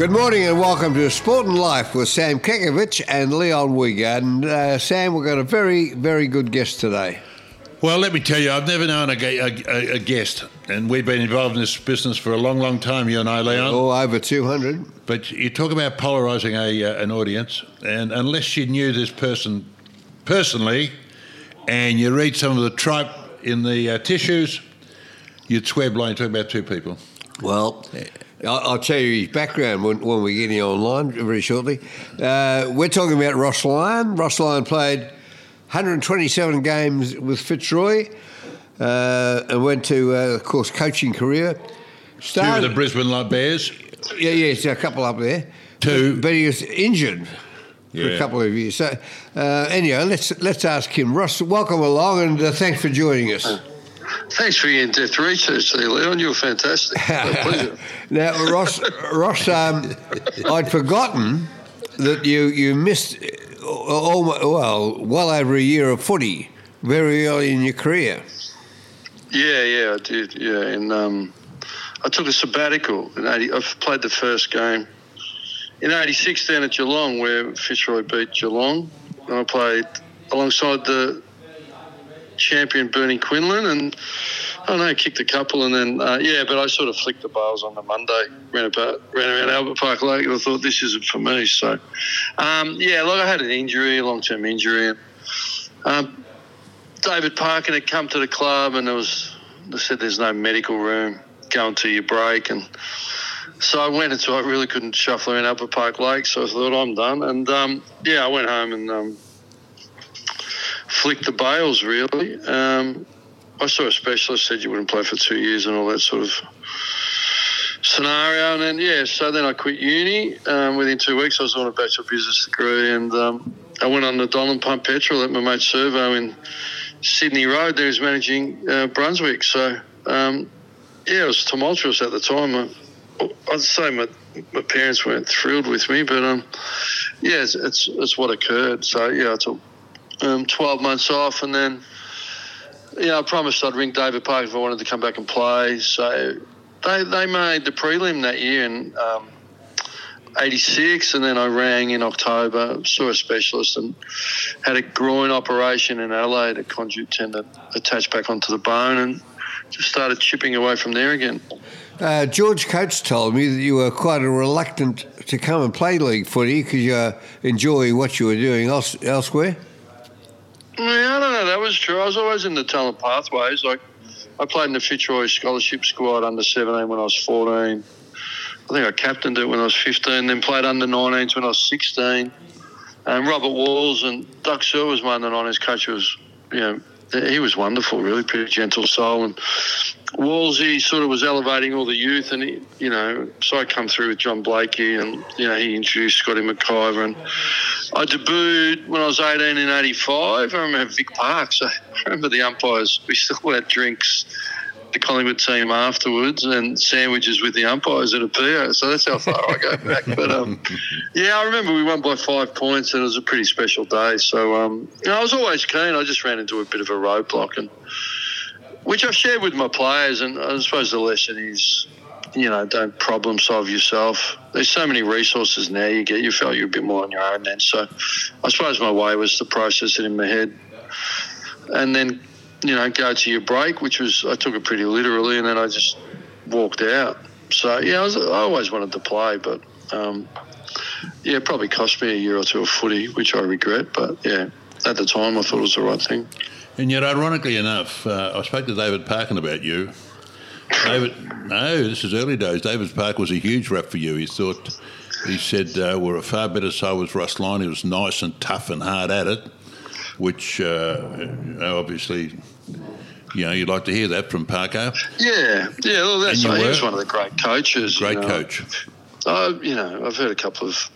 Good morning and welcome to Sport and Life with Sam Kekovich and Leon. And uh, Sam, we've got a very, very good guest today. Well, let me tell you, I've never known a, a, a, guest, and we've been involved in this business for a long, long time, you and I, Leon. Oh, over 200. But you talk about polarising a, uh, an audience, and unless you knew this person personally and you read some of the tripe in the uh, tissues, you'd swear blind talking about two people. Well, I'll tell you his background when, when we get him online very shortly. Uh, we're talking about Ross Lyon. Ross Lyon played 127 games with Fitzroy uh, and went to, uh, of course, coaching career. Started, Two with the Brisbane Bears. Yeah, yeah, a couple up there. Two. But, but he was injured yeah. for a couple of years. So, uh, anyhow, let's let's ask him. Ross, welcome along and uh, thanks for joining us. Thanks for your in-depth research there, Leon. You're fantastic. pleasure. now, Ross, Ross, um, I'd forgotten that you you missed all, well, well over a year of footy very early in your career. Yeah, yeah, I did. Yeah, and um, I took a sabbatical in eighty. I played the first game in '86 down at Geelong, where Fitzroy beat Geelong. And I played alongside the champion Bernie Quinlan, and I don't know, kicked a couple, and then uh, yeah, but I sort of flicked the bails on the Monday, ran about ran around Albert Park Lake, and I thought this isn't for me. So um, yeah, look, I had an injury, a long term injury, and um, David Parkin had come to the club, and there was they said there's no medical room, go into your break, and so I went into I really couldn't shuffle around Albert Park Lake, so I thought I'm done, and um, yeah, I went home and flicked the bails really. Um, I saw a specialist said you wouldn't play for two years and all that sort of scenario. And then yeah, so then I quit uni. Um, within two weeks, I was on a bachelor business degree, and um, I went on the Donald Pump Petrol at my mate Servo in Sydney Road. There was managing uh, Brunswick. So um, yeah, it was tumultuous at the time. I, I'd say my, my parents weren't thrilled with me, but um, yeah, it's, it's, it's what occurred. So yeah, I took um, 12 months off, and then yeah, I promised I'd ring David Parkin if I wanted to come back and play. So they they made the prelim that year in um, '86, and then I rang in October, saw a specialist, and had a groin operation in Adelaide, a conjoint tendon attached back onto the bone, and just started chipping away from there again. Uh, George Coates told me that you were quite reluctant to come and play league footy because you enjoy what you were doing else, elsewhere. Yeah, I don't know. That was true. I was always in the talent pathways. Like I played in the Fitzroy scholarship squad under 17 when I was 14. I think I captained it when I was 15. Then played under 19s when I was 16. And Robert Walls and Doug Searle was my under 19s coach. Was you know he was wonderful, really pretty gentle soul. And Wallsy sort of was elevating all the youth, and he, you know, so I come through with John Blakey, and you know, he introduced Scotty McIvor, and I debuted when I was 18 in '85. I remember Vic Parks. I remember the umpires. We still had drinks the Collingwood team afterwards and sandwiches with the umpires at a PO. So that's how far I go back. But um, yeah, I remember we won by five points and it was a pretty special day. So um, you know, I was always keen. I just ran into a bit of a roadblock, and which I've shared with my players. And I suppose the lesson is. You know, don't problem solve yourself. There's so many resources now. You get, you felt you're a bit more on your own then. So, I suppose my way was to process it in my head, and then you know, go to your break, which was I took it pretty literally, and then I just walked out. So yeah, I, was, I always wanted to play, but um, yeah, it probably cost me a year or two of footy, which I regret. But yeah, at the time, I thought it was the right thing. And yet, ironically enough, uh, I spoke to David Parkin about you. David, no, this is early days. David Parkin was a huge rep for you. He thought, he said, uh, we're a far better side with Ross Lyon. He was nice and tough and hard at it which uh, obviously, you know, you'd like to hear that from Parker. Yeah, yeah. Well, that's right. He was one of the great coaches. Great you know. coach. I, you know, I've heard a couple of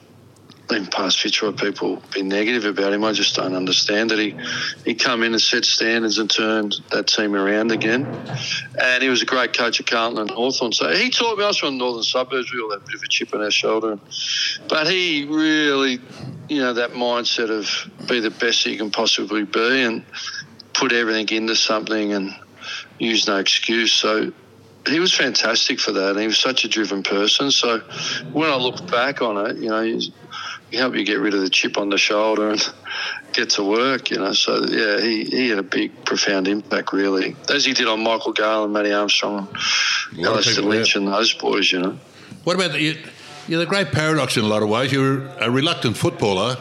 in past Fitzroy people be negative about him. I just don't understand that he he come in and set standards and turned that team around again. And he was a great coach at Carlton and Hawthorn. So he taught me. I was from the northern suburbs. We all had a bit of a chip on our shoulder, but he really, you know, that mindset of be the best you can possibly be and put everything into something and use no excuse. So he was fantastic for that. He was such a driven person. So when I look back on it, you know, he, he you get rid of the chip on the shoulder and get to work, you know. So, yeah, he, he had a big, profound impact, really, as he did on Michael Gale and Matty Armstrong, Alastair Lynch, and those boys, you know. What about the, you, you're the great paradox in a lot of ways. You're a reluctant footballer.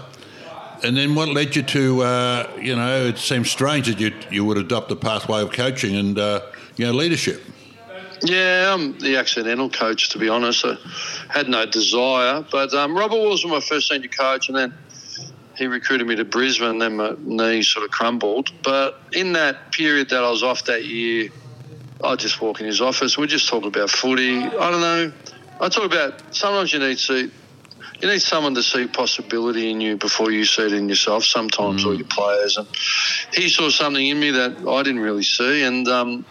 And then what led you to, uh, you know, it seems strange that you, you would adopt the pathway of coaching and, uh, you know, leadership. Yeah, I'm the accidental coach, to be honest. I had no desire. But um, Robert was my first senior coach, and then he recruited me to Brisbane, and then my knee sort of crumbled. But in that period that I was off that year, I'd just walk in his office. We'd just talk about footy. I don't know. I talk about sometimes you need to you need someone to see possibility in you before you see it in yourself. Sometimes, mm. or your players, and he saw something in me that I didn't really see. And um,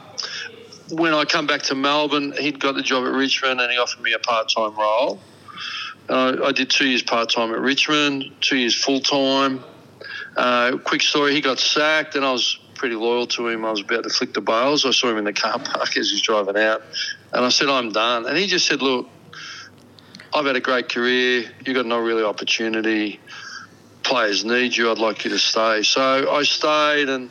when I come back to Melbourne, he'd got the job at Richmond, and he offered me a part-time role. I, I, did two years part-time at Richmond, two years full-time. Uh, quick story: he got sacked, and I was pretty loyal to him. I was about to flick the bails. I saw him in the car park as he's driving out, and I said, "I'm done." And he just said, "Look." I've had a great career. You've got no really opportunity. Players need you. I'd like you to stay. So I stayed and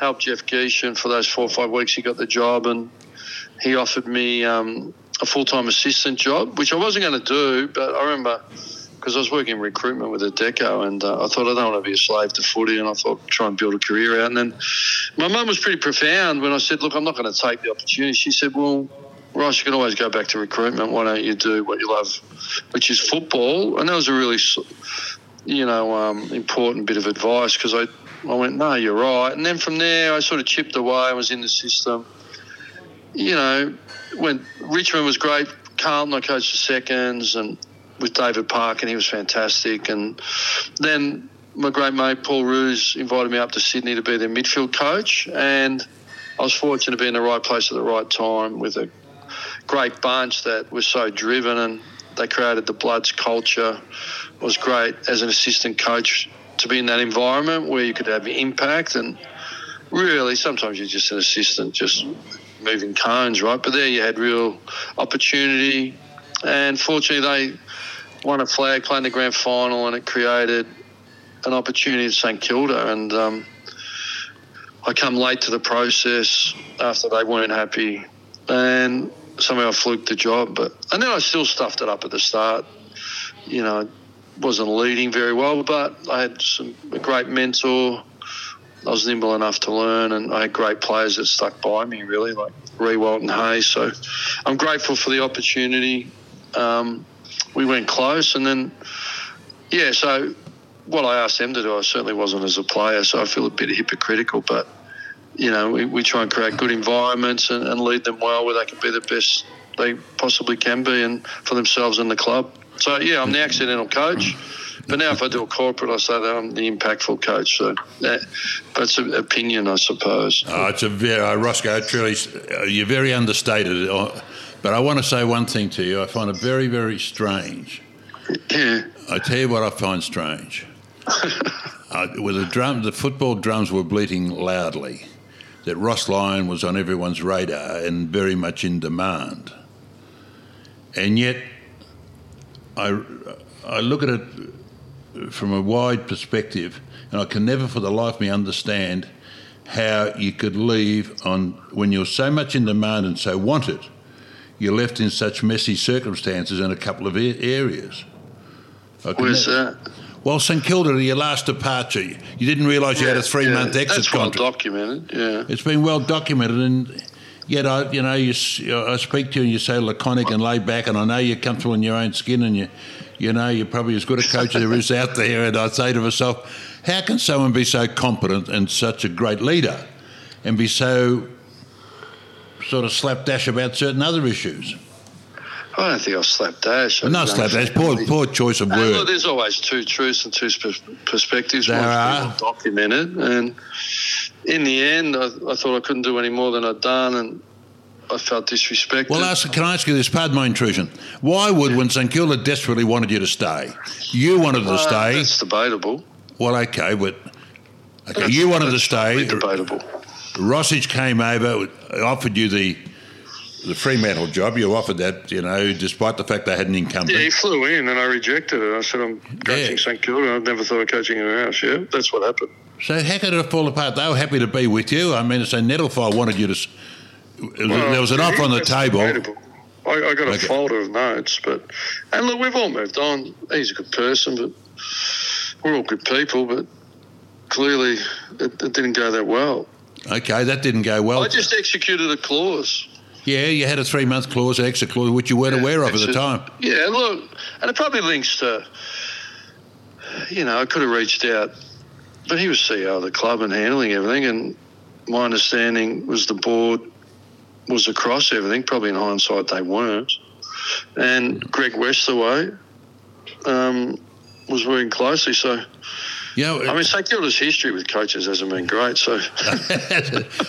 helped Jeff Gieschen for those four or five weeks. He got the job and he offered me um, a full time assistant job, which I wasn't going to do. But I remember because I was working in recruitment with Adecco, and uh, I thought I don't want to be a slave to footy and I thought try and build a career out. And then my mum was pretty profound when I said, Look, I'm not going to take the opportunity. She said, Well, Ross, you can always go back to recruitment. Why don't you do what you love, which is football? And that was a really, you know, um, important bit of advice because I, I went, no, you're right. And then from there, I sort of chipped away. I was in the system. You know, when Richmond was great, Carlton, I coached the seconds, and with David Parkin, and he was fantastic. And then my great mate Paul Roos invited me up to Sydney to be their midfield coach, and I was fortunate to be in the right place at the right time with a great bunch that was so driven and they created the Bloods culture. It was great as an assistant coach to be in that environment where you could have impact and really sometimes you're just an assistant just moving cones, right? But there you had real opportunity and fortunately they won a flag, playing the grand final and it created an opportunity at St Kilda and um, I come late to the process after they weren't happy and somehow I fluked the job. But and then I still stuffed it up at the start. You know, wasn't leading very well, but I had some a great mentor. I was nimble enough to learn, and I had great players that stuck by me. Really, like Riewoldt and Hayes. So I'm grateful for the opportunity. Um, we went close, and then yeah. So what I asked them to do, I certainly wasn't as a player, so I feel a bit hypocritical, but you know, we, we try and create good environments and, and lead them well where they can be the best they possibly can be and for themselves and the club. So, yeah, I'm the accidental coach. But now, if I do a corporate, I say that I'm the impactful coach. So that, that's an opinion, I suppose. Oh, it's a very, uh, Roscoe, truly, uh, you're very understated. Uh, but I want to say one thing to you. I find it very, very strange. Yeah. I tell you what I find strange. uh, with the drum, the football drums were bleating loudly that Ross Lyon was on everyone's radar and very much in demand. And yet, I, I look at it from a wide perspective, and I can never for the life of me understand how you could leave on when you're so much in demand and so wanted, you're left in such messy circumstances in a couple of areas. Where's that? Well, St Kilda, your last departure, you didn't realise you yeah, had a three month exit that's contract. well documented. Yeah, it's been well documented, and yet I, you know, you, I speak to you and you say laconic and laid back, and I know you're comfortable in your own skin, and you, you know, you're probably as good a coach as there is out there. And I say to myself, how can someone be so competent and such a great leader, and be so sort of slapdash about certain other issues? I don't think I'll slapdash. No, slapdash. Poor, poor choice of word. Well, there's always two truths and two perspectives. There are. documented, and in the end, I, I, thought I couldn't do any more than I'd done, and I felt disrespected. Well, ask, can I ask you this? Pardon my intrusion. Why would, when St Kilda desperately wanted you to stay, you wanted to uh, stay? That's debatable. Well, okay, but okay, you wanted to stay. Debatable. Rosich came over, offered you the the Fremantle job. You offered that, you know, despite the fact they had an incumbent. Yeah, he flew in and I rejected it. I said, I'm coaching Yeah. St Kilda. I've never thought of coaching anyone house. Yeah, that's what happened. So how could it have fall apart? They were happy to be with you. I mean, so Nettlefold wanted you to. s- there was an offer on the table. debatable. I, I got a Okay. folder of notes, but and look, we've all moved on. He's a good person, but we're all good people. But clearly, it, it didn't go that well. Okay, that didn't go well. I just executed a clause. yeah, you had a three month clause, an exit clause, which you weren't aware of at the time. Yeah, look, and it probably links to, you know, I could have reached out, but he was CEO of the club and handling everything, and my understanding was the board was across everything. Probably in hindsight, they weren't. And Greg Westaway um, was working closely, so You know, I mean, St Kilda's history with coaches hasn't been great. So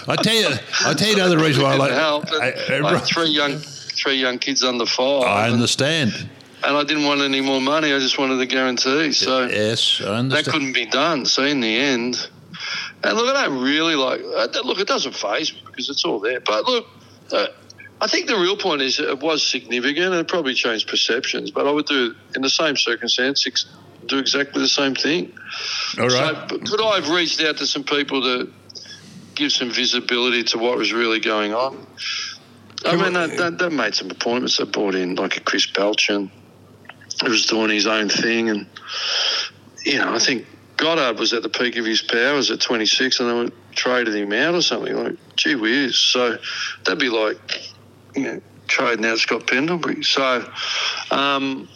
I tell you, I tell you another reason why I like. help. I, I, had three young, three young kids under five. I understand. and I didn't want any more money. I just wanted the guarantee. So Yes, I that couldn't be done. So in the end, and look, I don't really like. uh, Look, it doesn't phase me because it's all there. But look, uh, I think the real point is it was significant and it probably changed perceptions. But I would do in the same circumstance ex- do exactly the same thing. All right. So, could I have reached out to some people to give some visibility to what was really going on? I mean, they, they made some appointments. They brought in like a Chris Pelchen, who was doing his own thing, and you know, I think Goddard was at the peak of his powers at 26, and they traded him out or something. Like, gee whiz! So that'd be like, you know, trading out Scott Pendlebury. So, um,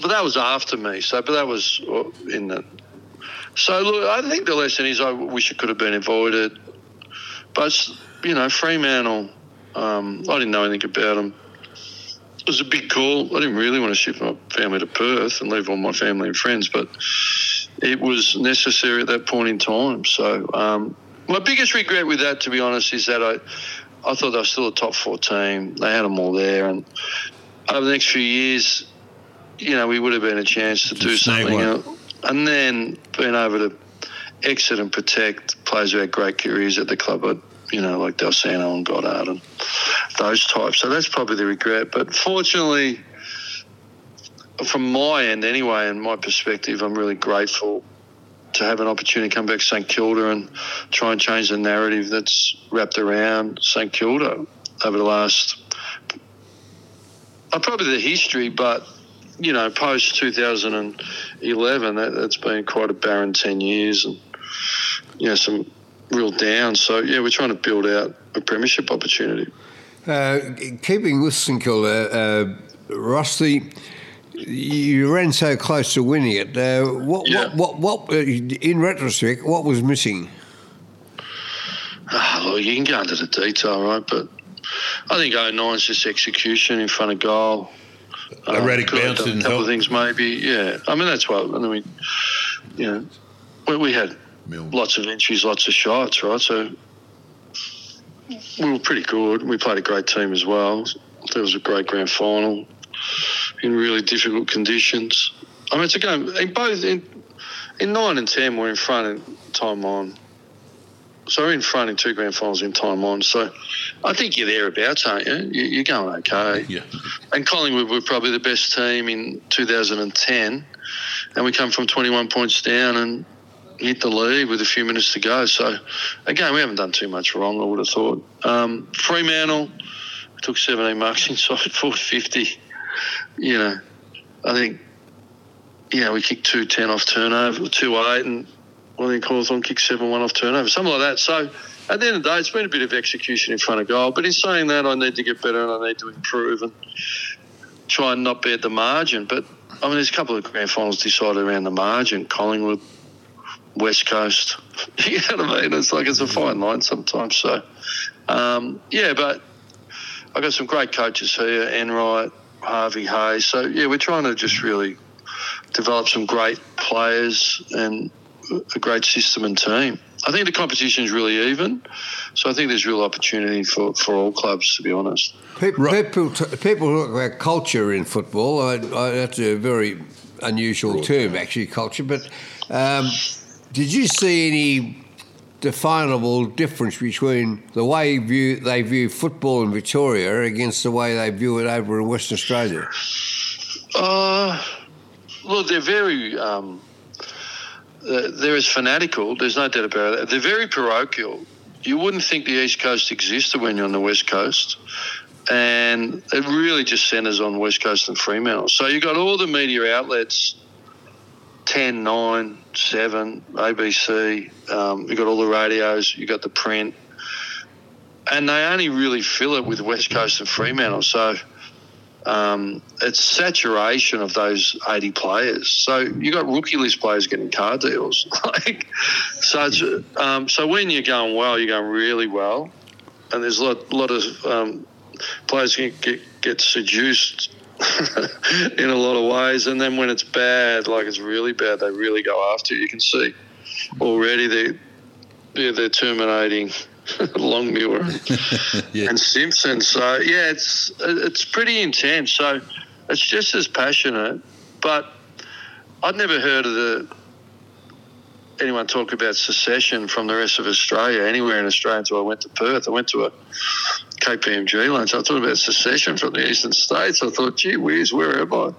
but that was after me. So, but that was uh, in the. So look, I think the lesson is I wish it could have been avoided, but you know, Fremantle. Um, I didn't know anything about them. Was a big call. I didn't really want to ship my family to Perth and leave all my family and friends, but it was necessary at that point in time. So um, my biggest regret with that, to be honest, is that I, I thought they were still a top four team. They had them all there, and over the next few years, you know, we would have been a chance to, To do something, else. and then being able to exit and protect players who had great careers at the club. You know, like Dal Santo and Goddard and those types. So that's probably the regret. But fortunately, from my end anyway, and my perspective, I'm really grateful to have an opportunity to come back to St Kilda and try and change the narrative that's wrapped around St Kilda over the last, uh, probably the history, but you know, post 2011, that, that's been quite a barren 10 years and, you know, some real down. So, yeah, we're trying to build out a premiership opportunity. Uh, keeping with St Kilda, uh, Rusty, you ran so close to winning it. Uh, what, Yeah. what, what, what, uh, in retrospect, what was missing? Ah, look, you can go into the detail, right? But I think 09's just execution in front of goal. Erratic could have bounce done didn't a couple help. of things, maybe. Yeah, I mean that's what. And then we, you know, we, we had Milne. lots of entries, lots of shots, right? So we were pretty good. We played a great team as well. There was a great grand final in really difficult conditions. I mean, it's a game. In both in in nine and ten, we're in front in time on. So we're in front in two grand finals in time on. So I think you're thereabouts, aren't you? You- You're going okay. Yeah. And Collingwood were probably the best team in 2010, and we come from 21 points down and hit the lead with a few minutes to go. So, again, we haven't done too much wrong. I would have thought. Um, Fremantle took 17 marks inside 450. You know, I think. Know, we kicked two ten off turnover, two eight, and I think Hawthorn kicked seven one off turnover, something like that. So. At the end of the day, it's been a bit of execution in front of goal. But in saying that, I need to get better and I need to improve and try and not bet the margin. But I mean, there's a couple of grand finals decided around the margin. Collingwood, West Coast. you know what I mean? It's like it's a fine line sometimes. So, um, yeah, but I've got some great coaches here, Enright, Harvey Hayes. So, yeah, we're trying to just really develop some great players and a great system and team. I think the competition is really even. So I think there's real opportunity for, for all clubs, to be honest. People, people, people talk about culture in football. I, I, that's a very unusual term, actually, culture. But um, did you see any definable difference between the way view, they view football in Victoria against the way they view it over in Western Australia? Uh, look, they're very. Um, they're as fanatical. There's no doubt about it. They're very parochial. You wouldn't think the East Coast existed when you're on the West Coast, and it really just centres on West Coast and Fremantle. So you've got all the media outlets 10, 9, 7, ABC, um, you've got all the radios, you've got the print, and they only really fill it with West Coast and Fremantle. So um, it's saturation of those 80 players. So you've got rookie list players getting car deals. like, so um, so when you're going well, you're going really well, and there's a lot, lot of um, players get get seduced in a lot of ways, and then when it's bad, like it's really bad, they really go after you. You can see already they yeah, they're terminating Longmuir yeah. and Simpson. So yeah, it's it's pretty intense. So it's just as passionate, but I'd never heard of the anyone talk about secession from the rest of Australia anywhere in Australia until I went to Perth. I went to a KPMG lunch. I thought about secession from the eastern states. I thought, gee whiz, where am I?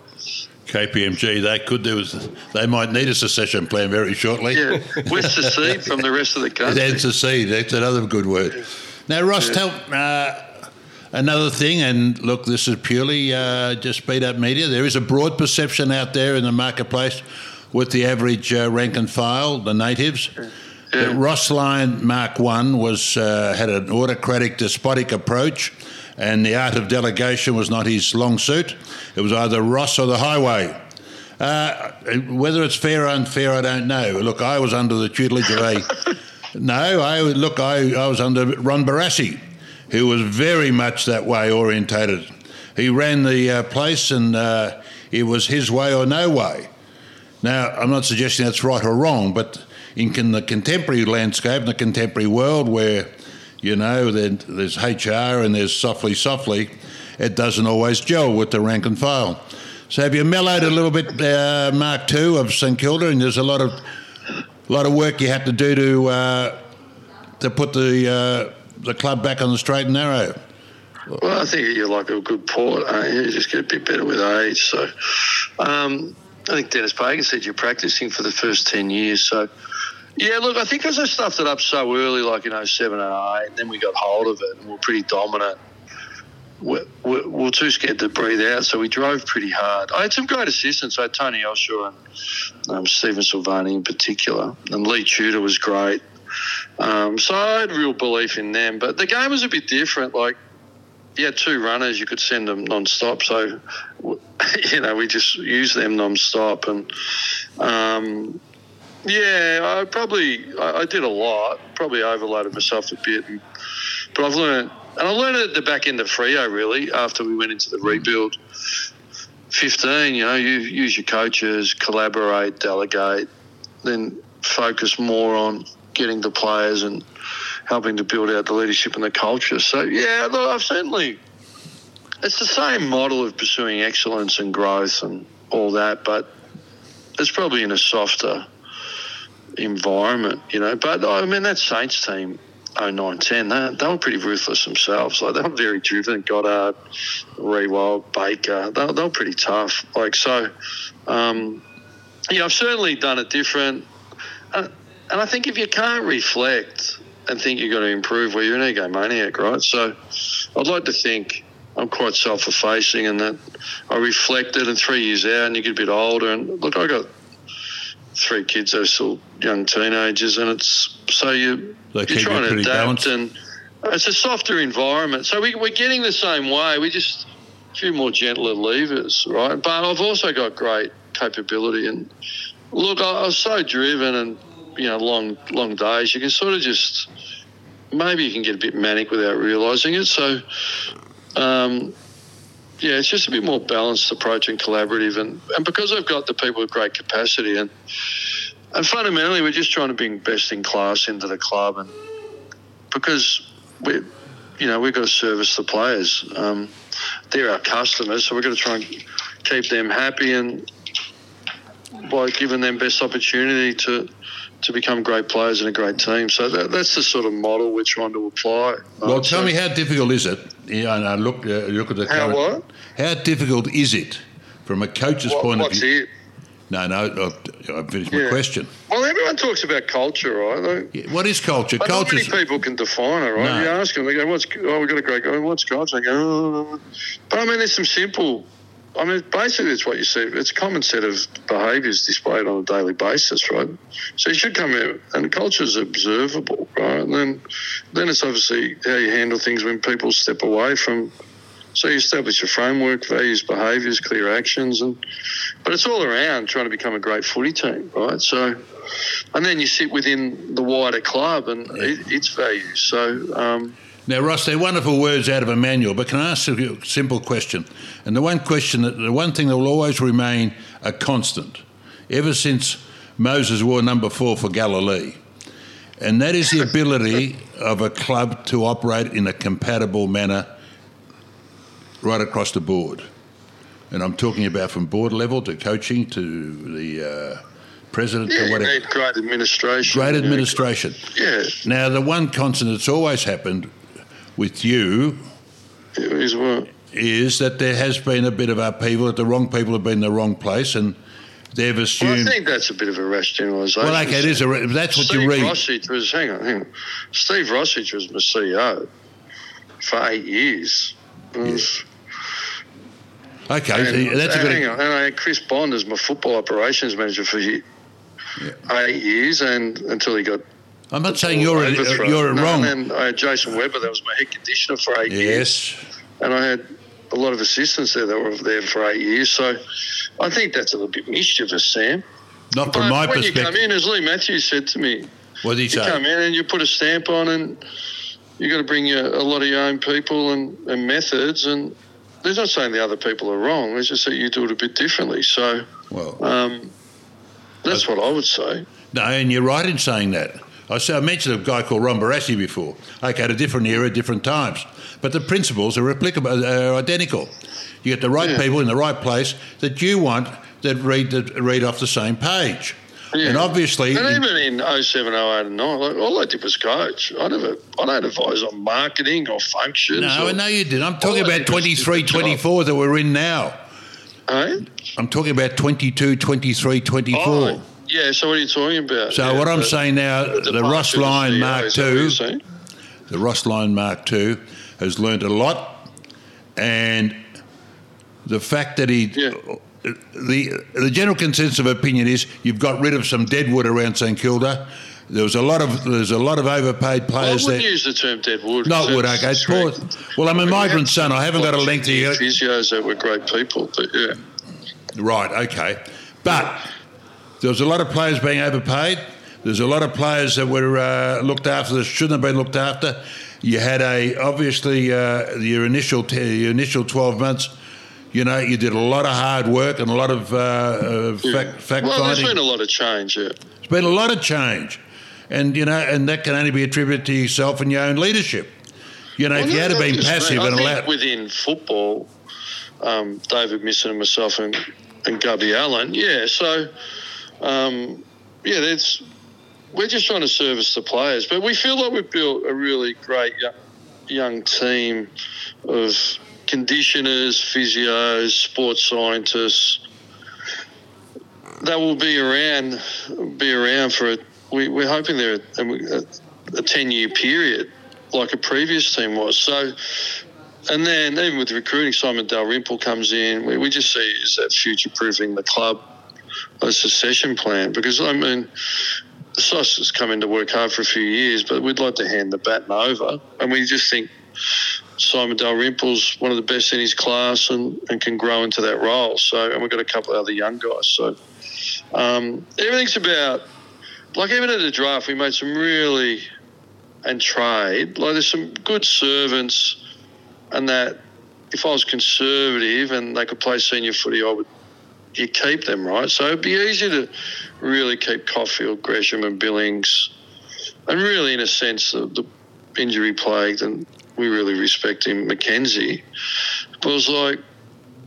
KPMG, they could do they might need a secession plan very shortly. Yeah, we secede from the rest of the country. That's secede. That's another good word. Now, Ross, yeah. tell uh, another thing, and look, this is purely uh, just speed up media. There is a broad perception out there in the marketplace with the average uh, rank and file, the natives. Yeah. That Ross Lyon Mark One was uh, had an autocratic, despotic approach and the art of delegation was not his long suit. It was either Ross or the highway. Uh, whether it's fair or unfair, I don't know. Look, I was under the tutelage of a. no, I look, I, I was under Ron Barassi, who was very much that way orientated. He ran the uh, place, and uh, it was his way or no way. Now, I'm not suggesting that's right or wrong, but in the contemporary landscape, in the contemporary world, where you know, there's HR and there's softly, softly. It doesn't always gel with the rank and file. So have you mellowed a little bit, uh, Mark Two of St Kilda, and there's a lot of lot of work you have to do to uh, to put the uh, the club back on the straight and narrow. Well, I think you're like a good port. You? you just get a bit better with age. So, um, I think Denis Pagan said you're practicing for the first ten years. So, yeah, look, I think because I stuffed it up so early, like in 07 and 08, and then we got hold of it and we are pretty dominant. We're, we're, we're, too scared to breathe out, so we drove pretty hard. I had some great assistants. I had Tony Elshaw and um, Stephen Silvagni in particular, and Lee Tudor was great. Um, so I had real belief in them. But the game was a bit different. Like, you had two runners, you could send them non-stop. So, you know, we just used them non-stop. And, um, yeah, I probably I, I, did a lot. Probably overloaded myself a bit, and, but I've learned, and I learned at the back end of Freo really after we went into the rebuild. Fifteen, you know, you use your coaches, collaborate, delegate, then focus more on getting the players and helping to build out the leadership and the culture. So yeah, look, I've certainly. It's the same model of pursuing excellence and growth and all that, but it's probably in a softer environment, you know. But I mean, that Saints team, 09 10, they, they were pretty ruthless themselves. Like, they were very driven. Goddard, Riewoldt, Baker, they, they were pretty tough. Like, so, um, yeah, I've certainly done it different. Uh, and I think if you can't reflect and think you've got to improve, well, you're an egomaniac, right? So I'd like to think I'm quite self effacing and that I reflected and three years out and you get a bit older. And look, I got three kids are still young teenagers, and it's so you you're trying to adapt, balanced. and it's a softer environment. So we, we're getting the same way. We just a few more gentler levers, right? But I've also got great capability, and look, I, I was so driven, and you know, long long days. You can sort of just maybe you can get a bit manic without realizing it. So. Um, yeah, it's just a bit more balanced approach and collaborative, and, and because I've got the people with great capacity, and and fundamentally we're just trying to bring best in class into the club, and because we, you know, we've got to service the players. Um, they're our customers, so we're going to try and keep them happy and by giving them best opportunity to to become great players and a great team. So that, that's the sort of model we're trying to apply. Well, Um, tell so me how difficult is it? Yeah, and I look uh, look at the How current- what? How difficult is it from a coach's what- point of what's view? it? No, no, I've, I've finished my Yeah. question. Well, everyone talks about culture, right? Like, Yeah, What is culture? Culture. many people can define it, right? No. You ask them, they go, "What's oh, we got a great guy? What's culture?" They go, oh. but I mean, there's some simple. I mean, basically, it's what you see. It's a common set of behaviours displayed on a daily basis, right? So you should come out, and culture is observable, right? And then, then it's obviously how you handle things when people step away from. So you establish your framework, values, behaviours, clear actions, and but it's all around trying to become a great footy team, right? So, and then you sit within the wider club and it, its values. So, um, Now, Ross, they're wonderful words out of a manual, but can I ask you a simple question? And the one question, that the one thing that will always remain a constant, ever since Moses wore number four for Galilee, and that is the ability of a club to operate in a compatible manner right across the board. And I'm talking about from board level to coaching to the uh, president yeah, to you whatever. need great administration. Great administration. Yeah, Now, the one constant that's always happened with you is what is that there has been a bit of upheaval, that the wrong people have been in the wrong place, and they've Well, I assumed. think that's a bit of a rash generalisation. Well, okay, it is a. That's what Steve you read. Rosich was, hang on, hang on. Steve Rosich was my CEO for eight years. Okay, And, that's a uh, good. hang on, and I had Chris Bond as my football operations manager for ye- eight years, and until he got I'm not saying you're overthrown. you're No, wrong. And then I had Jason Webber. that was my head conditioner for eight years, Yes. and I had a lot of assistants there that were there for eight years. So I think that's a little bit mischievous, Sam. Not from But my when you come in, as Leigh Matthews said to me, What did he you come in and you put a stamp on, and you've got to bring your, a lot of your own people and, and methods. And there's not saying the other people are wrong. It's just that you do it a bit differently. So Well, um, that's what I would say. no, and you're right in saying that. I, I mentioned a guy called Ron Barassi before. Okay, at a different era, different times, but the principles are replicable, uh, are identical. You get the right Yeah. people in the right place that you want that read that read off the same page. Yeah. And obviously, And even in 07, 08, and 9, like, all I did was coach. I never, I don't advise on marketing or functions. no, or, I know you did. I'm talking about did was do 23, the job. 24 that we're in now. I'm talking about 22, 23, 24. Oh, yeah. So what are you talking about? So Yeah, what I'm saying now, the, departure Ross Lyon Mark is that what you're II, the Ross Lyon Mark II has learnt a lot, and the fact that he, Yeah. the the general consensus of opinion is you've got rid of some deadwood around St Kilda. There was a lot of there's a lot of overpaid Well, I players wouldn't use the term dead wood. Not wood, okay. Poor. Well, I'm a migrant son. I haven't got a lengthy. physios that were great people, but yeah. Right, okay. But there was a lot of players being overpaid. There's a lot of players that were uh, looked after that shouldn't have been looked after. You had a obviously uh, your initial t- your initial twelve months. You know, you did a lot of hard work and a lot of uh, uh, fact, fact Well, there's finding. been a lot of change, yeah. There's been a lot of change, and you know, and that can only be attributed to yourself and your own leadership. You know, if Well, you had been passive right. and allowed, within football, um, David Misson and myself and, and Gubby Allen, yeah. So, um, yeah, that's we're just trying to service the players, but we feel like we've built a really great young, team of conditioners, physios, sports scientists. That will be around be around for a, we, we're hoping they're a, a 10 year period like a previous team was. So and then even with recruiting Simon Dalrymple comes in we, we just see is that future proofing the club a succession plan because I mean Sos has come in to work hard for a few years but we'd like to hand the baton over and we just think Simon Dalrymple's one of the best in his class and, and can grow into that role. So, and we've got a couple of other young guys. So, um, everything's about like even at the draft, we made some really and trade like there's some good servants, and that if I was conservative and they could play senior footy, I would you keep them right. So it'd be easy to really keep Coffield, Gresham, and Billings, and really in a sense the, the injury plagued and we really respect him, Mackenzie. But it was like,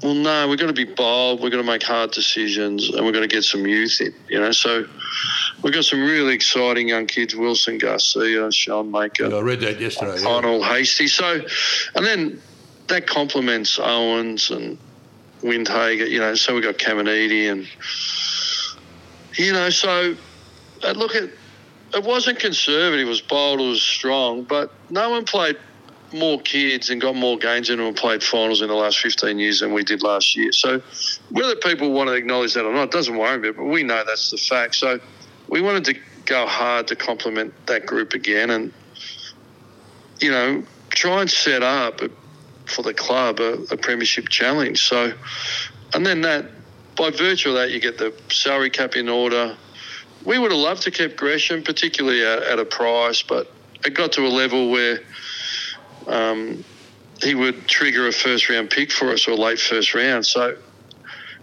well, no, we've got to be bold. We've got to make hard decisions, and we've got to get some youth in. You know, so we've got some really exciting young kids: Wilson Garcia, Sean Maker, Yeah, I read that yesterday. yeah. Arnold Hasty. So, and then that complements Owens and Windhager. You know, so we got Caminiti and you know, so uh, look at it wasn't conservative. It was bold. It was strong, but no one played more kids and got more games into and played finals in the last 15 years than we did last year. So whether people want to acknowledge that or not it doesn't worry me, but we know that's the fact. So we wanted to go hard to complement that group again and, you know, try and set up for the club a, a premiership challenge. So, and then that, by virtue of that, you get the salary cap in order. We would have loved to keep Gresham, particularly at, at a price, but it got to a level where um, he would trigger a first round pick for us or late first round. So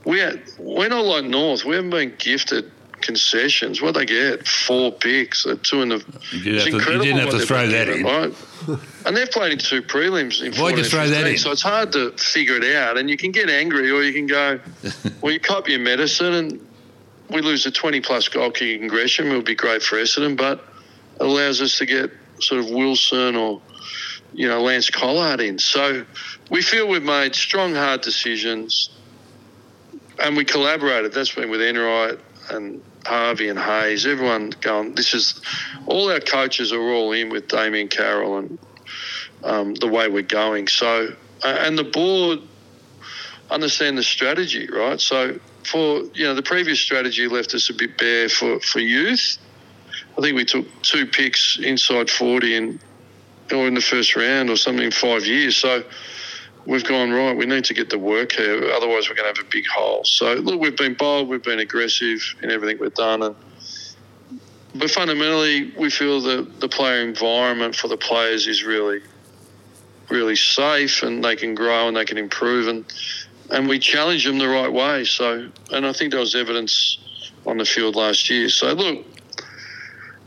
we had, we're not like North. We haven't been gifted concessions. What they get? Four picks, two in the. You didn't it's have to- you didn't have to throw that in. Right? and they've played in two prelims in Why'd you throw that in? So it's hard to figure it out. And you can get angry or you can go, well, you cop your medicine and we lose a 20 plus goal kicking Gresham. It would be great for Essendon, but it allows us to get sort of Wilson or, you know, Lance Collard in. So we feel we've made strong, hard decisions and we collaborated. That's been with Enright and Harvey and Hayes. Everyone going, this is, all our coaches are all in with Damien Carroll and um, the way we're going. So, and the board understand the strategy, right? So, for you know, the previous strategy left us a bit bare for for youth. I think we took two picks inside forty in or in the first round or something in five years. So. We've gone right. We need to get the work here, otherwise we're going to have a big hole. So look, we've been bold, we've been aggressive in everything we've done, and but fundamentally, we feel that the player environment for the players is really, really safe, and they can grow and they can improve, and and we challenge them the right way. So, and I think there was evidence on the field last year. So look,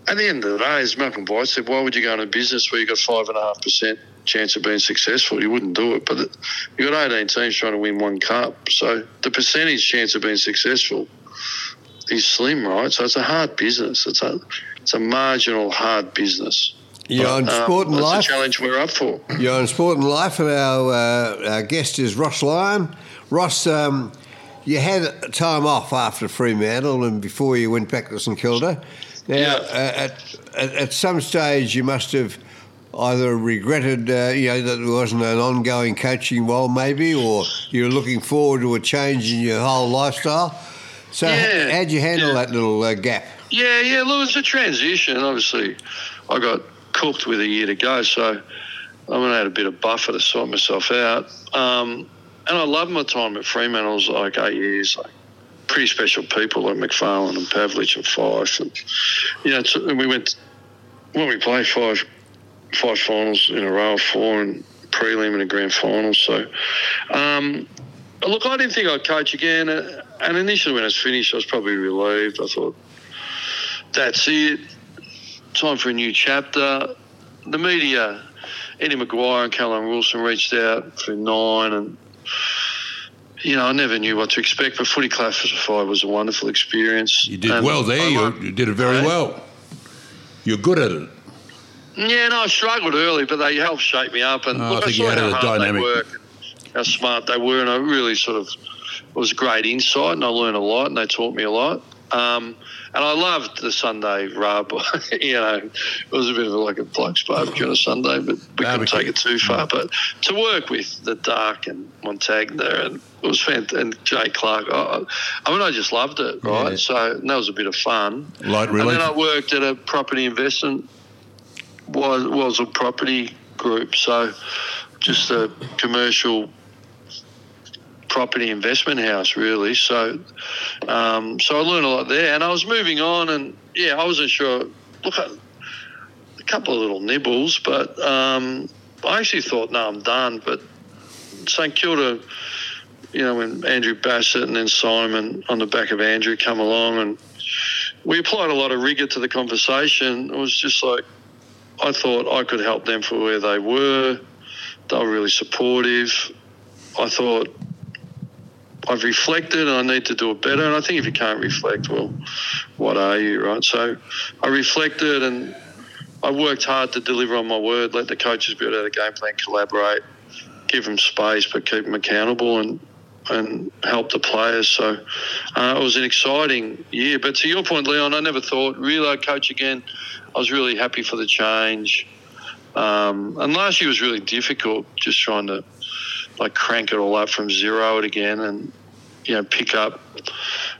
at the end of the day, as Malcolm White said, why would you go into business where you got five and a half percent chance of being successful? You wouldn't do it. But you got 18 teams trying to win one cup, so the percentage chance of being successful is slim, right? So it's a hard business. It's a it's a marginal hard business. You're on Um, Sport and that's Life. a challenge we're up for. You're on Sport and Life, and our, uh, our guest is Ross Lyon. Ross, um, you had time off after Fremantle and before you went back to St Kilda. Now, Yeah. uh, at, at, at some stage, you must have either regretted, uh, you know, that there wasn't an ongoing coaching role, maybe, or you're looking forward to a change in your whole lifestyle. So, Yeah. how'd you handle Yeah. that little uh, gap? Yeah, yeah. Look, was a transition. Obviously, I got cooked with a year to go, so I'm gonna have a bit of buffer to sort myself out. Um, and I love my time at Fremantle. It was like eight years. Like pretty special people like McPharlin and Pavlich and Fyfe, and you know, we went. Well, we played five five finals in a row, four and prelim and a grand final. So, um, look, I didn't think I'd coach again. uh, And initially, when I was finished, I was probably relieved. I thought, that's it. Time for a new chapter. The media, Eddie McGuire and Callum Wilson reached out for nine, and you know I never knew what to expect. But footy classified was a wonderful experience. You did And well there. You, you did it very well. You're good at it. Yeah, no, I struggled early, but they helped shape me up. And Oh, I look, I, think you saw added how a hard dynamic. they work, and how smart they were, and I really sort of it was great insight, and I learned a lot, and they taught me a lot. Um, and I loved the Sunday rub. you know, it was a bit of like a bloke's barbecue on a Sunday, but we couldn't take it too far. But to work with the Dark and Montagna, and it was fantastic, and Jay Clark, I, I mean, I just loved it, right? Yeah. So that was a bit of fun. Light And then I worked at a property investment was was a property group, so just a commercial property investment house, really. So, um, so I learned a lot there, and I was moving on, and yeah, I wasn't sure. Look, a couple of little nibbles, but um, I actually thought, no, I'm done. But St Kilda, you know, when Andrew Bassat and then Simon on the back of Andrew come along, and we applied a lot of rigor to the conversation. It was just like I thought I could help them for where they were. They were really supportive. I thought I've reflected and I need to do it better. And I think if you can't reflect, well, what are you, right? So I reflected and I worked hard to deliver on my word, let the coaches build out a game plan, collaborate, give them space, but keep them accountable and and help the players. So uh, it was an exciting year. But to your point, Leon, I never thought reload coach again. I was really happy for the change. Um, and last year was really difficult, just trying to like crank it all up from zero it again and you know pick up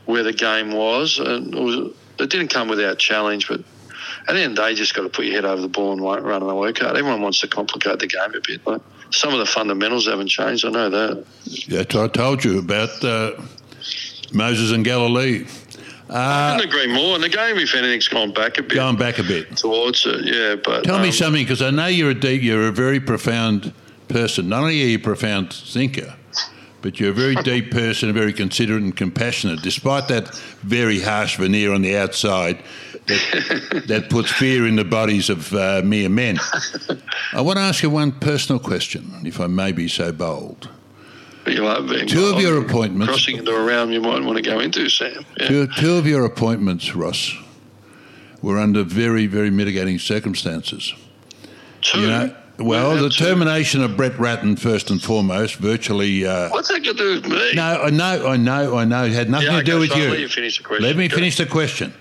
where the game was. And it, was, it didn't come without challenge, but at the end of the day, you just got to put your head over the ball and run on the work hard. Everyone wants to complicate the game a bit. Like some of the fundamentals haven't changed. I know that. Yeah, I told you about uh, Moses and Galilee. Uh, I couldn't agree more. And the game, if anything's gone back a bit. Gone back a bit towards it, yeah. But tell um, me something, because I know you're a deep, you're a very profound person. Not only are you a profound thinker, but you're a very deep person, very considerate and compassionate, despite that very harsh veneer on the outside that, that puts fear in the bodies of uh, mere men. I want to ask you one personal question, if I may be so bold. You are being two of your appointments. Crossing into a realm you might want to go into, Sam. Yeah. Two, two of your appointments, Ross, were under very, very mitigating circumstances. Two? You know, well, the termination of Brett Ratten, first and foremost, virtually. Uh, What's that got to do with me? No, I know, I know, I know. It had nothing yeah, to do okay, with so you. Let you finish the question. Let me Go. finish the question.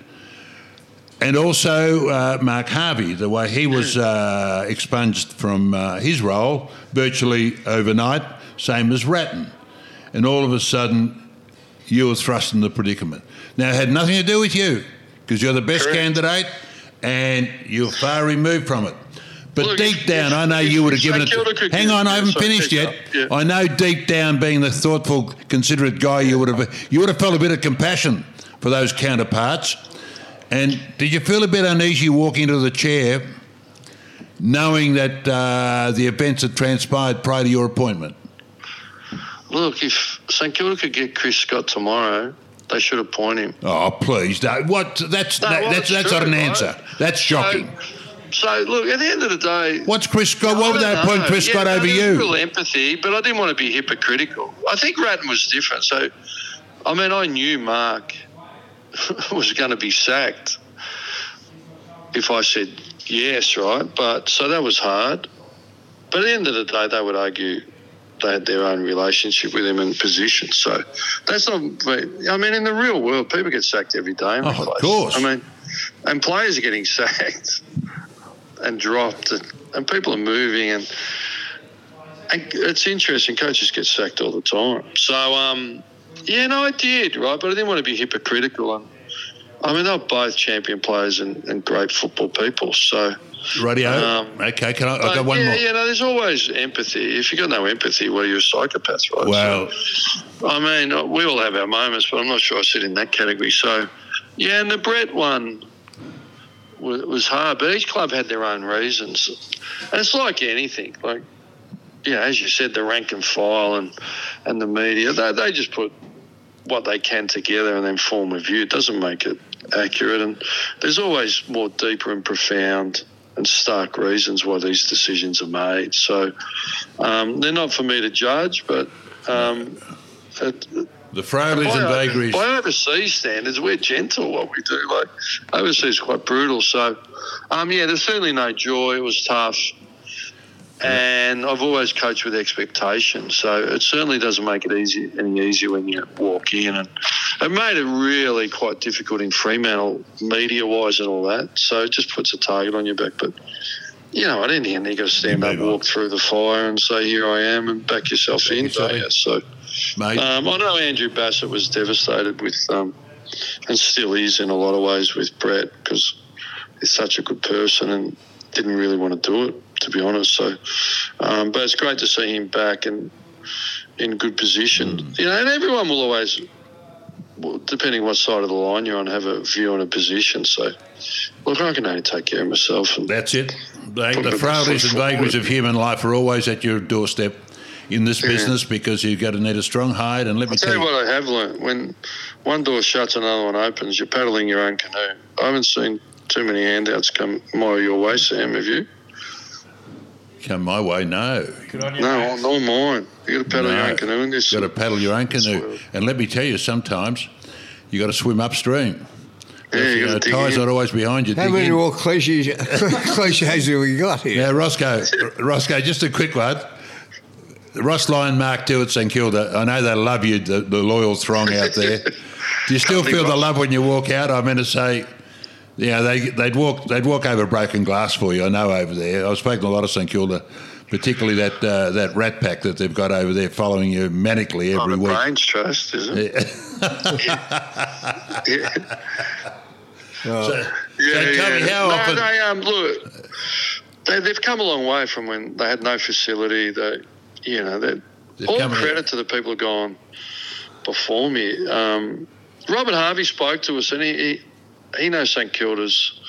And also uh, Mark Harvey, the way he was uh, expunged from uh, his role virtually overnight, same as Ratten. And all of a sudden, you were thrust in the predicament. Now, it had nothing to do with you because you're the best Correct. candidate and you're far removed from it. But Look, deep down, if- I know you would have given it. To, hang on, I haven't finished yet. yeah. I know deep down, being the thoughtful, considerate guy, you would have you would have felt a bit of compassion for those counterparts. And did you feel a bit uneasy walking into the chair, knowing that uh, the events had transpired prior to your appointment? Look, if St Kilda could get Chris Scott tomorrow, they should appoint him. Oh, please! What? That's No, that, well, that's that's not an right? answer. That's shocking. So, so, look, at the end of the day, What's Chris got? What would they don't. Chris Yeah, no, over you? Real empathy, but I didn't want to be hypocritical. I think Ratten was different. So, I mean, I knew Mark was going to be sacked if I said yes, right? But so that was hard. But at the end of the day, they would argue they had their own relationship with him and position. So that's not. I mean, in the real world, people get sacked every day. Oh, of course. I mean, and players are getting sacked and dropped, and, and people are moving, and, and it's interesting. Coaches get sacked all the time. So, um, yeah, no, I did, right? But I didn't want to be hypocritical. And I mean, they're both champion players and, and great football people. So, Radio. Um, okay, can I? I've got one yeah, more. yeah, no, there's always empathy. If you've got no empathy, well, you're a psychopath, right? Well, So, I mean, we all have our moments, but I'm not sure I sit in that category. So, yeah, and the Brett one was, was hard, but each club had their own reasons. And it's like anything, like, know, as you said, the rank and file and, and the media, they, they just put what they can together and then form a view. It doesn't make it accurate. And there's always more deeper and profound and stark reasons why these decisions are made. So um, they're not for me to judge, but um, it, the frailties and vagaries. by overseas standards, we're gentle what we do. Like overseas, is quite brutal. So, um, yeah, there's certainly no joy. It was tough, and I've always coached with expectation. So it certainly doesn't make it easy any easier when you walk in, and it made it really quite difficult in Fremantle, media wise, and all that. So it just puts a target on your back, but. You know, I didn't hear to stand up, walk through the fire, and say, "Here I am," and back yourself in. yourself don't in. you? So, mate. um, I know Andrew Bassat was devastated with, um, and still is in a lot of ways with Brett because he's such a good person and didn't really want to do it, to be honest. So, um, but it's great to see him back and in good position. You know, and everyone will always, well, depending what side of the line you're on, have a view on a position. So, look, I can only take care of myself. And That's it. They, the the frailties and vagaries of human life are always at your doorstep in this Yeah. business because you've got to need a strong hide. And let me I'll tell tell you you, what I have learned. When one door shuts, another one opens. You're paddling your own canoe. I haven't seen too many handouts come my your way, Sam. Have you? come my way. No, Good on you, No, mate. not mine. You got to paddle your own canoe in this. got to paddle your own canoe. And let me tell you, sometimes you got to swim upstream. Yeah, you you got know, to dig tide's in. not always behind you. How dig many in. more cliches, cliches have we got here? Now, Roscoe, Roscoe, just a quick one. Ross Lyon, Mark Dew at St Kilda. I know they love you, the, the loyal throng out there. Do you still feel the love when you walk out? I meant to say, yeah, they, they'd walk they'd walk over broken glass for you. I know over there. I've spoken to a lot of St Kilda, particularly that uh, that rat pack that they've got over there following you manically Oh, every the week. Brains Trust, is it? Yeah. So, so tell me how no, often. they um look, they, they've come a long way from when they had no facility. They, you know, they all credit to the people who've gone before me. Um, Robert Harvey spoke to us, and he he, he knows St Kilda's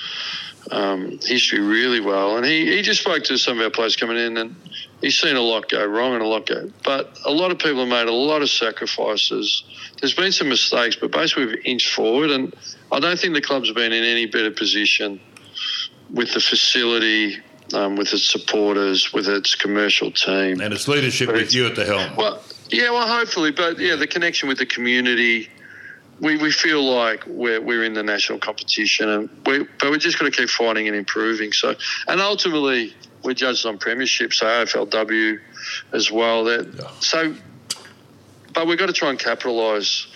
um, history really well, and he, he just spoke to some of our players coming in, and he's seen a lot go wrong and a lot go. But a lot of people have made a lot of sacrifices. There's been some mistakes, but basically we've inched forward, and I don't think the club's been in any better position with the facility, um, with its supporters, with its commercial team. and it's leadership with you at the helm. Well, yeah, well, hopefully, but yeah, the connection with the community. We, we feel like we're, we're in the national competition, and we, but we just got to keep fighting and improving. So, and ultimately, we're judged on premiership, so AFLW as well. That Yeah. so, but we've got to try and capitalise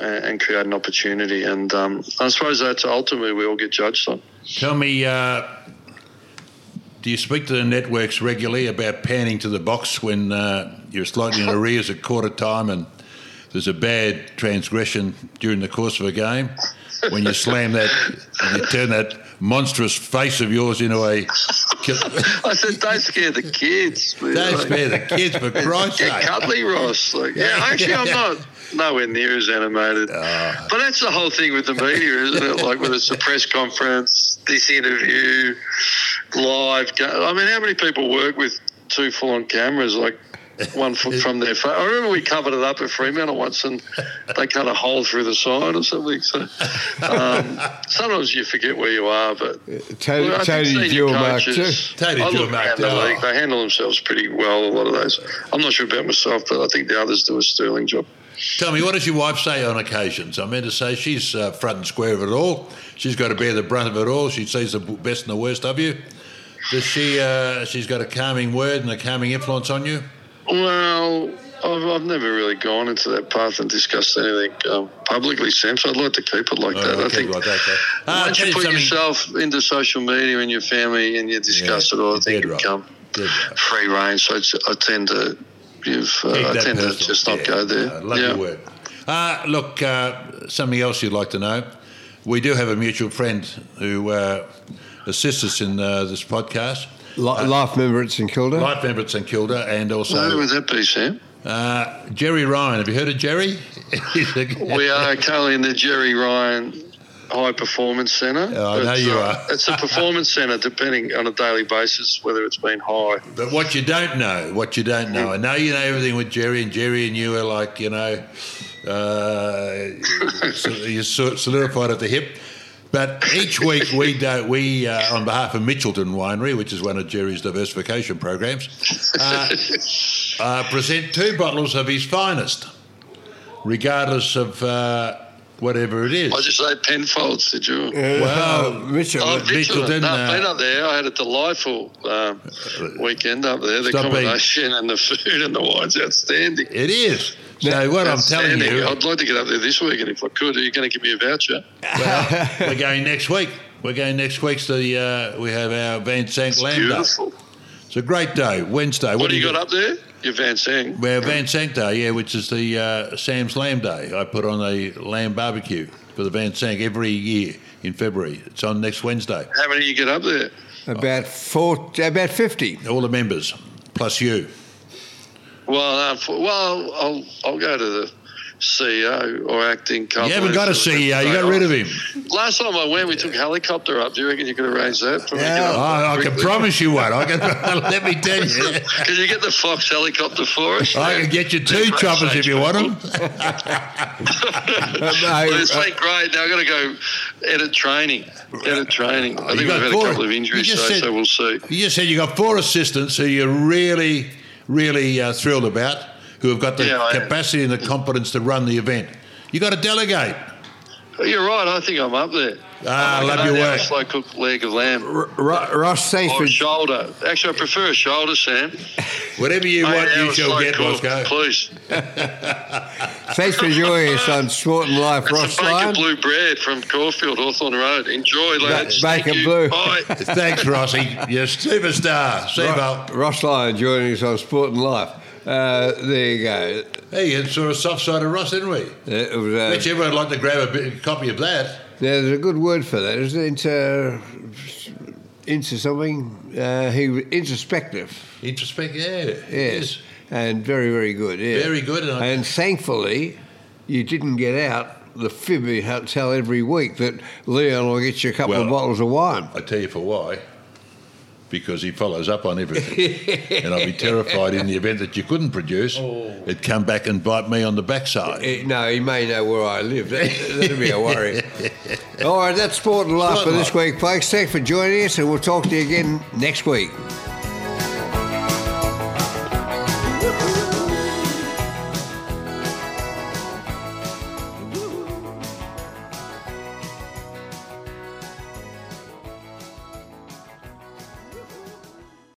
and, and create an opportunity, and um, I suppose that's ultimately we all get judged on. Tell me, uh, do you speak to the networks regularly about panning to the box when uh, you're slightly in arrears at quarter time and there's a bad transgression during the course of a game? When you slam that, and you turn that monstrous face of yours into a. I said, don't scare the kids. Don't Like- spare the kids, for Christ's Get sake. cuddly, Ross. Like, yeah, actually, I'm not nowhere near as animated. Ah. but that's the whole thing with the media, isn't it? Like whether it's a press conference, this interview, live. I mean, how many people work with two full-on cameras, like one foot from their face? I remember we covered it up at Fremantle once, and they cut a hole through the sign or something. So um, sometimes you forget where you are, but Tony, well, I think Tony senior Jewel Mark too. Tony I look around the league. They handle themselves pretty well. A lot of those. I'm not sure about myself, but I think the others do a sterling job. Tell me, what does your wife say on occasions? I meant to say she's uh, front and square of it all. She's got to bear the brunt of it all. She sees the best and the worst of you. Does she? Uh, she's got a calming word and a calming influence on you. Well, I've, I've never really gone into that path and discussed anything um, publicly, Sam. So I'd like to keep it like that. Oh, I okay, think right, okay. Ah, once you put yourself into social media and your family and you discuss Yeah, it all, I think you right. become right. free reign. So it's, I tend to give. Uh, I that tend to just not Yeah, go there. uh, love yeah. your word. Uh, look, uh, something else you'd like to know. We do have a mutual friend who uh, assists us in uh, this podcast. Li- Life member at St Kilda. Life member at St Kilda and also. Who also would that be, Sam? uh, Jerry Ryan. Have you heard of Jerry? We are currently in the Jerry Ryan High Performance Centre. Oh, I know It's, you uh, are. it's a performance centre, depending on a daily basis whether it's been high. But what you don't know, what you don't know, I know you know everything with Jerry, and Jerry and you are like, you know, uh, so you're so- solidified at the hip. But each week we do, we uh, on behalf of Mitchelton Winery, which is one of Jerry's diversification programs, uh, uh, present two bottles of his finest, regardless of uh, whatever it is. I just say Penfolds, did you? Well, Mitchell. Oh, Mitchelton, Mitchelton. No, uh, been up there. I had a delightful um, weekend up there. The Stop being- combination and the food and the wine's outstanding. it is. So what I'm telling you, I'd like to get up there this weekend if I could. Are you going to give me a voucher? Well, we're going next week. We're going next week. So the, uh, we have our Van Sank It's Lamb Day. beautiful. It's a great day, Wednesday. What, do you got up there? Your Van Sang. Well, Van Sank Day, yeah, which is the uh, Sam's Lamb Day. I put on a lamb barbecue for the Van Sank every year in February. It's on next Wednesday. How many you get up there? About four, about fifty. All the members, plus you. Well, uh, well, I'll I'll go to the CEO or acting company. You haven't got a CEO. You got rid of him. Last time I went, we took helicopter up. Do you reckon you could arrange that? For me Yeah. Oh, I can promise you one. I can. let me tell you. Can you get the Fox helicopter for us? I can get you two Great choppers if you want them. Well, it's been great. Now I've got to go edit training. Edit training. I think we've got had a couple of injuries today, said- so we'll see. You just said you got four assistants who you're really, really uh, thrilled about, who have got the Yeah, I capacity and the competence to run the event. You got to delegate. You're right. I think I'm up there. Ah, I love your only have work. a slow cooked leg of lamb. R- Ro- Ross, thanks Or for a shoulder. Actually, I prefer a shoulder, Sam. Whatever you want, you hours shall get, cooked, Please. thanks for joining us on Sport and Life, It's Ross a bacon Lyon. blue bread from Caulfield, Hawthorn Road. Enjoy, lads. Thank bacon you. blue. Bye. Thanks, Rossi. You're a superstar. See you, Ro- Ross Lyon joining us on Sport and Life. Uh, there you go. Hey, you saw a soft side of Ross, didn't we? It was, uh, Bet you everyone would like to grab a, bit, a copy of that. There's a good word for that. Is it into into something? Uh, he introspective. introspective. Introspect, yeah. Yes, and very very good. Yeah, Very good, and And thankfully, you didn't get out the fib you tell every week that Leon will get you a couple of bottles of wine. I tell you for why. Because he follows up on everything. and I'd be terrified in the event that you couldn't produce, it'd come back and bite me on the backside. Eh, no, he may know where I live. That, that'd be a worry. All right, that's sport and life Sport for this week, folks. Thanks for joining us, and we'll talk to you again next week.